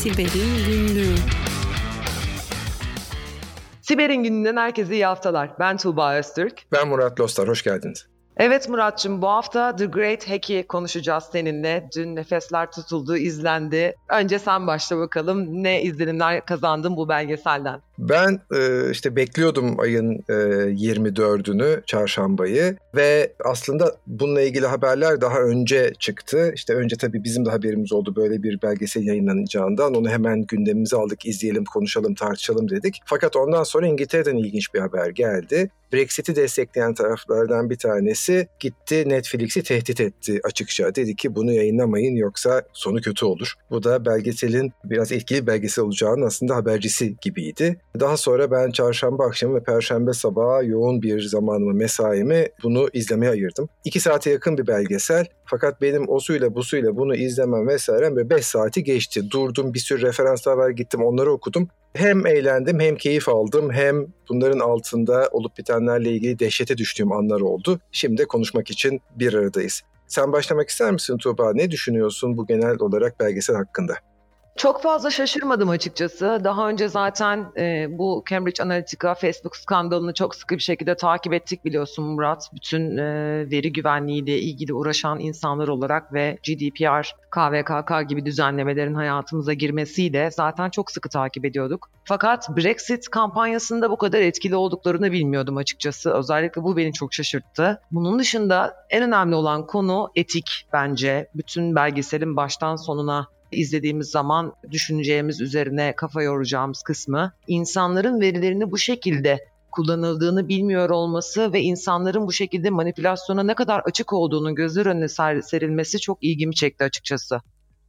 Siber'in Günlüğü. Siber'in gününden herkese iyi haftalar. Ben Tuğba Öztürk. Ben Murat Lostar, hoş geldiniz. Evet Muratçım bu hafta The Great Hack'i konuşacağız seninle. Dün nefesler tutuldu, izlendi. Önce sen başla bakalım. Ne izlenimler kazandın bu belgeselden? Ben e, işte bekliyordum ayın e, 24'ünü, çarşambayı ve aslında bununla ilgili haberler daha önce çıktı. İşte önce tabii bizim de haberimiz oldu böyle bir belgesel yayınlanacağından. Onu hemen gündemimize aldık, izleyelim, konuşalım, tartışalım dedik. Fakat ondan sonra İngiltere'den ilginç bir haber geldi. Brexit'i destekleyen taraflardan bir tanesi gitti Netflix'i tehdit etti açıkça. Dedi ki bunu yayınlamayın yoksa sonu kötü olur. Bu da belgeselin biraz etkili belgesel olacağının aslında habercisi gibiydi. Daha sonra ben çarşamba akşamı ve perşembe sabahı yoğun bir zamanımı, mesaimi bunu izlemeye ayırdım. İki saate yakın bir belgesel. Fakat benim o suyla bu suyla bunu izlemem vesaire ve 5 saati geçti. Durdum bir sürü referanslar var gittim onları okudum. Hem eğlendim hem keyif aldım hem bunların altında olup bitenlerle ilgili dehşete düştüğüm anlar oldu. Şimdi konuşmak için bir aradayız. Sen başlamak ister misin Tuğba? Ne düşünüyorsun bu genel olarak belgesel hakkında? Çok fazla şaşırmadım açıkçası. Daha önce zaten e, bu Cambridge Analytica Facebook skandalını çok sıkı bir şekilde takip ettik biliyorsun Murat. Bütün e, veri güvenliğiyle ilgili uğraşan insanlar olarak ve GDPR, KVKK gibi düzenlemelerin hayatımıza girmesiyle zaten çok sıkı takip ediyorduk. Fakat Brexit kampanyasında bu kadar etkili olduklarını bilmiyordum açıkçası. Özellikle bu beni çok şaşırttı. Bunun dışında en önemli olan konu etik bence. Bütün belgeselin baştan sonuna izlediğimiz zaman düşüneceğimiz üzerine kafa yoracağımız kısmı insanların verilerini bu şekilde kullanıldığını bilmiyor olması ve insanların bu şekilde manipülasyona ne kadar açık olduğunu gözler önüne serilmesi çok ilgimi çekti açıkçası.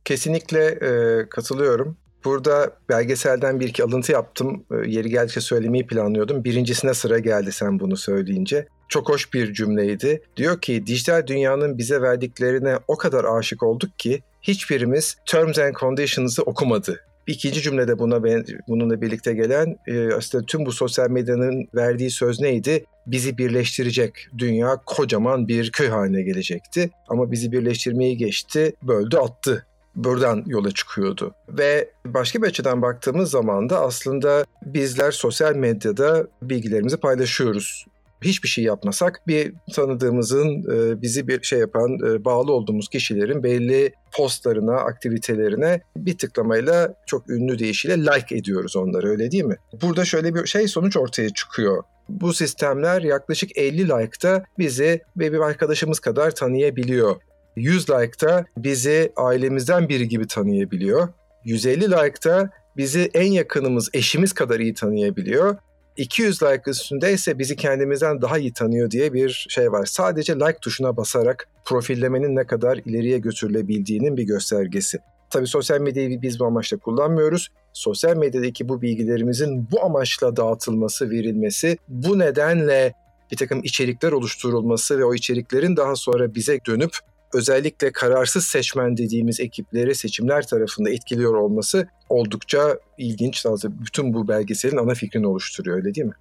Kesinlikle e, katılıyorum. Burada belgeselden bir iki alıntı yaptım. E, yeri geldikçe söylemeyi planlıyordum. Birincisine sıra geldi sen bunu söyleyince. Çok hoş bir cümleydi. Diyor ki dijital dünyanın bize verdiklerine o kadar aşık olduk ki hiçbirimiz Terms and Conditions'ı okumadı. İkinci cümlede buna bununla birlikte gelen e, aslında tüm bu sosyal medyanın verdiği söz neydi? Bizi birleştirecek dünya kocaman bir köy haline gelecekti. Ama bizi birleştirmeyi geçti, böldü, attı buradan yola çıkıyordu. Ve başka bir açıdan baktığımız zaman da aslında bizler sosyal medyada bilgilerimizi paylaşıyoruz hiçbir şey yapmasak bir tanıdığımızın e, bizi bir şey yapan e, bağlı olduğumuz kişilerin belli postlarına, aktivitelerine bir tıklamayla çok ünlü deyişiyle like ediyoruz onları öyle değil mi? Burada şöyle bir şey sonuç ortaya çıkıyor. Bu sistemler yaklaşık 50 like'ta bizi ve bir arkadaşımız kadar tanıyabiliyor. 100 like'ta bizi ailemizden biri gibi tanıyabiliyor. 150 like'ta bizi en yakınımız eşimiz kadar iyi tanıyabiliyor. 200 like üstünde ise bizi kendimizden daha iyi tanıyor diye bir şey var. Sadece like tuşuna basarak profillemenin ne kadar ileriye götürülebildiğinin bir göstergesi. Tabii sosyal medyayı biz bu amaçla kullanmıyoruz. Sosyal medyadaki bu bilgilerimizin bu amaçla dağıtılması, verilmesi, bu nedenle bir takım içerikler oluşturulması ve o içeriklerin daha sonra bize dönüp özellikle kararsız seçmen dediğimiz ekipleri seçimler tarafında etkiliyor olması oldukça ilginç. Bütün bu belgeselin ana fikrini oluşturuyor öyle değil mi?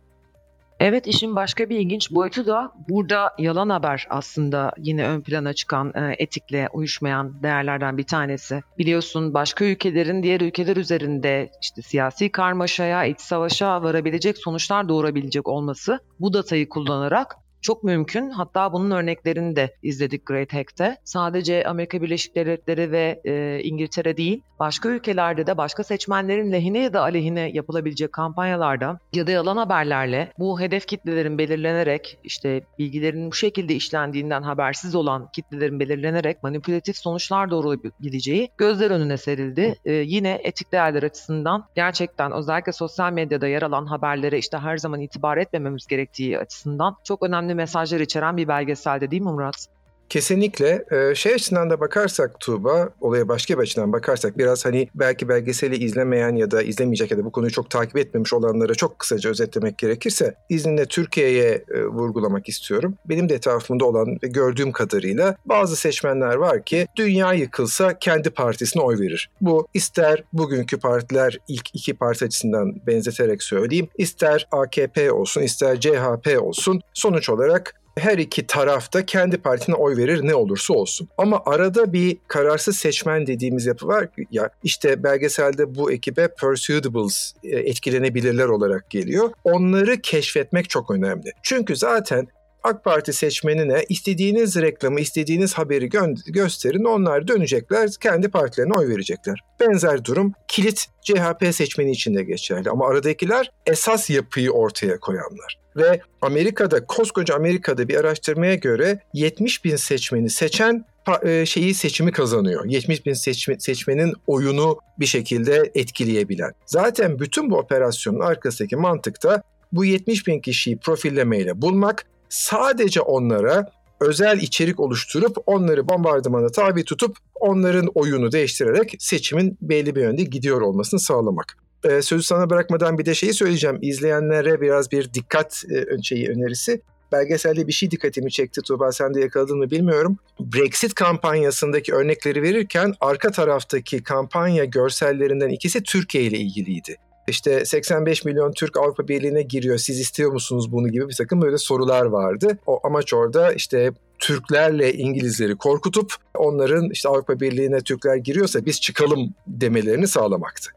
Evet işin başka bir ilginç boyutu da burada yalan haber aslında yine ön plana çıkan e, etikle uyuşmayan değerlerden bir tanesi. Biliyorsun başka ülkelerin diğer ülkeler üzerinde işte siyasi karmaşaya, iç savaşa varabilecek sonuçlar doğurabilecek olması bu datayı kullanarak çok mümkün. Hatta bunun örneklerini de izledik Great Hack'te. Sadece Amerika Birleşik Devletleri ve e, İngiltere değil, başka ülkelerde de başka seçmenlerin lehine ya da aleyhine yapılabilecek kampanyalarda ya da yalan haberlerle bu hedef kitlelerin belirlenerek işte bilgilerin bu şekilde işlendiğinden habersiz olan kitlelerin belirlenerek manipülatif sonuçlar doğrulabileceği gözler önüne serildi. E, yine etik değerler açısından gerçekten özellikle sosyal medyada yer alan haberlere işte her zaman itibar etmememiz gerektiği açısından çok önemli önemli mesajlar içeren bir belgeselde değil mi Murat? Kesinlikle. Ee, şey açısından da bakarsak Tuğba, olaya başka bir açıdan bakarsak biraz hani belki belgeseli izlemeyen ya da izlemeyecek ya da bu konuyu çok takip etmemiş olanlara çok kısaca özetlemek gerekirse izninle Türkiye'ye e, vurgulamak istiyorum. Benim de etrafımda olan ve gördüğüm kadarıyla bazı seçmenler var ki dünya yıkılsa kendi partisine oy verir. Bu ister bugünkü partiler ilk iki parti açısından benzeterek söyleyeyim, ister AKP olsun ister CHP olsun sonuç olarak her iki tarafta kendi partisine oy verir ne olursa olsun. Ama arada bir kararsız seçmen dediğimiz yapı var ya işte belgeselde bu ekibe persuadables e, etkilenebilirler olarak geliyor. Onları keşfetmek çok önemli. Çünkü zaten AK Parti seçmenine istediğiniz reklamı, istediğiniz haberi gö- gösterin. Onlar dönecekler, kendi partilerine oy verecekler. Benzer durum kilit CHP seçmeni için de geçerli. Ama aradakiler esas yapıyı ortaya koyanlar. Ve Amerika'da, koskoca Amerika'da bir araştırmaya göre 70 bin seçmeni seçen e, şeyi seçimi kazanıyor. 70 bin seçme, seçmenin oyunu bir şekilde etkileyebilen. Zaten bütün bu operasyonun arkasındaki mantıkta bu 70 bin kişiyi profillemeyle bulmak, sadece onlara özel içerik oluşturup onları bombardımana tabi tutup onların oyunu değiştirerek seçimin belli bir yönde gidiyor olmasını sağlamak. Ee, sözü sana bırakmadan bir de şeyi söyleyeceğim. İzleyenlere biraz bir dikkat e, şeyi önerisi. Belgeselde bir şey dikkatimi çekti Tuğba sen de yakaladın mı bilmiyorum. Brexit kampanyasındaki örnekleri verirken arka taraftaki kampanya görsellerinden ikisi Türkiye ile ilgiliydi işte 85 milyon Türk Avrupa Birliği'ne giriyor siz istiyor musunuz bunu gibi bir takım böyle sorular vardı. O amaç orada işte Türklerle İngilizleri korkutup onların işte Avrupa Birliği'ne Türkler giriyorsa biz çıkalım demelerini sağlamaktı.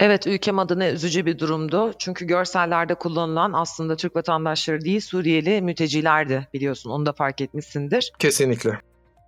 Evet ülkem adına üzücü bir durumdu. Çünkü görsellerde kullanılan aslında Türk vatandaşları değil Suriyeli mültecilerdi biliyorsun onu da fark etmişsindir. Kesinlikle.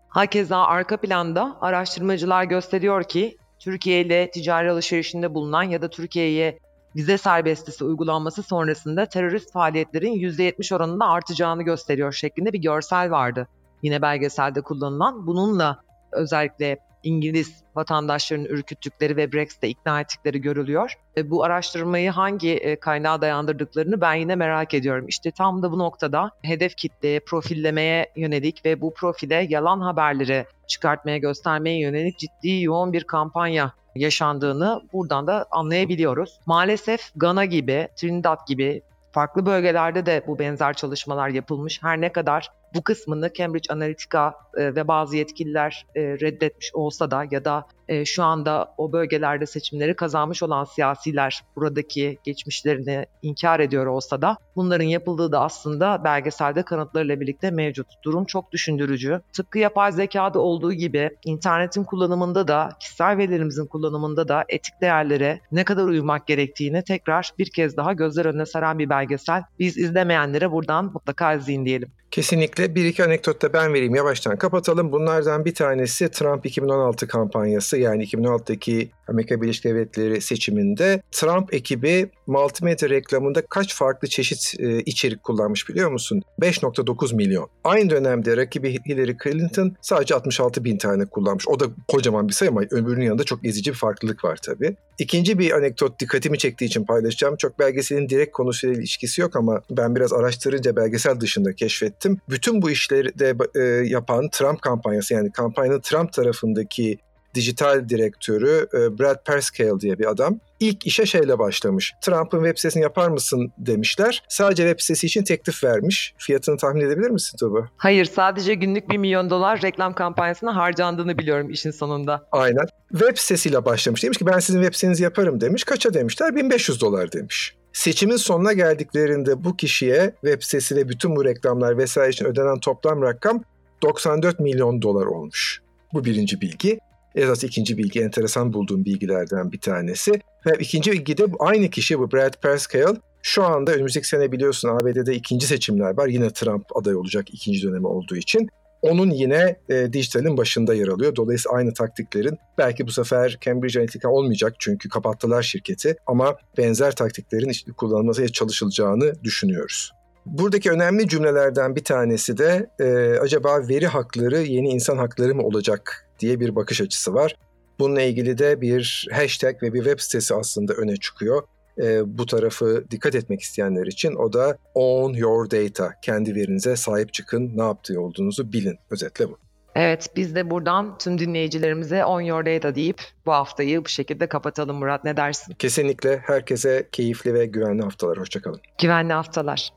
Hakeza arka planda araştırmacılar gösteriyor ki Türkiye ile ticari alışverişinde bulunan ya da Türkiye'ye vize serbestisi uygulanması sonrasında terörist faaliyetlerin %70 oranında artacağını gösteriyor şeklinde bir görsel vardı. Yine belgeselde kullanılan bununla özellikle İngiliz vatandaşlarının ürküttükleri ve Brexit'e ikna ettikleri görülüyor. E, bu araştırmayı hangi e, kaynağa dayandırdıklarını ben yine merak ediyorum. İşte tam da bu noktada hedef kitleye, profillemeye yönelik ve bu profile yalan haberleri çıkartmaya, göstermeye yönelik ciddi yoğun bir kampanya yaşandığını buradan da anlayabiliyoruz. Maalesef Gana gibi, Trinidad gibi farklı bölgelerde de bu benzer çalışmalar yapılmış. Her ne kadar bu kısmını Cambridge Analytica e, ve bazı yetkililer e, reddetmiş olsa da ya da e, şu anda o bölgelerde seçimleri kazanmış olan siyasiler buradaki geçmişlerini inkar ediyor olsa da bunların yapıldığı da aslında belgeselde kanıtlarıyla birlikte mevcut. Durum çok düşündürücü. Tıpkı yapay zekada olduğu gibi internetin kullanımında da kişisel verilerimizin kullanımında da etik değerlere ne kadar uymak gerektiğini tekrar bir kez daha gözler önüne saran bir belgesel. Biz izlemeyenlere buradan mutlaka izleyin diyelim. Kesinlikle. Bir iki anekdot da ben vereyim. Yavaştan kapatalım. Bunlardan bir tanesi Trump 2016 kampanyası. Yani 2016'daki Amerika Birleşik Devletleri seçiminde Trump ekibi multimedya reklamında kaç farklı çeşit e, içerik kullanmış biliyor musun? 5.9 milyon. Aynı dönemde rakibi Hillary Clinton sadece 66 bin tane kullanmış. O da kocaman bir sayı ama öbürünün yanında çok ezici bir farklılık var tabii. İkinci bir anekdot dikkatimi çektiği için paylaşacağım. Çok belgeselin direkt konusuyla ilişkisi yok ama ben biraz araştırınca belgesel dışında keşfettim. Bütün bu işleri de e, yapan Trump kampanyası yani kampanyanın Trump tarafındaki dijital direktörü e, Brad Perscale diye bir adam. İlk işe şeyle başlamış. Trump'ın web sitesini yapar mısın demişler. Sadece web sitesi için teklif vermiş. Fiyatını tahmin edebilir misin Tuba? Hayır sadece günlük 1 milyon dolar reklam kampanyasına harcandığını biliyorum işin sonunda. Aynen. Web sitesiyle başlamış. Demiş ki ben sizin web sitenizi yaparım demiş. Kaça demişler? 1500 dolar demiş. Seçimin sonuna geldiklerinde bu kişiye web sitesi ve bütün bu reklamlar vesaire için ödenen toplam rakam 94 milyon dolar olmuş. Bu birinci bilgi. Esas ikinci bilgi enteresan bulduğum bilgilerden bir tanesi. Ve ikinci bilgi de aynı kişi bu Brad Parscale. Şu anda önümüzdeki sene biliyorsun ABD'de ikinci seçimler var. Yine Trump aday olacak ikinci dönemi olduğu için. Onun yine e, dijitalin başında yer alıyor. Dolayısıyla aynı taktiklerin belki bu sefer Cambridge Analytica olmayacak çünkü kapattılar şirketi ama benzer taktiklerin işte kullanılmasıya çalışılacağını düşünüyoruz. Buradaki önemli cümlelerden bir tanesi de e, acaba veri hakları yeni insan hakları mı olacak diye bir bakış açısı var. Bununla ilgili de bir hashtag ve bir web sitesi aslında öne çıkıyor. E, bu tarafı dikkat etmek isteyenler için o da own your data. Kendi verinize sahip çıkın, ne yaptığı olduğunuzu bilin. Özetle bu. Evet biz de buradan tüm dinleyicilerimize on your data deyip bu haftayı bu şekilde kapatalım Murat ne dersin? Kesinlikle herkese keyifli ve güvenli haftalar. Hoşçakalın. Güvenli haftalar.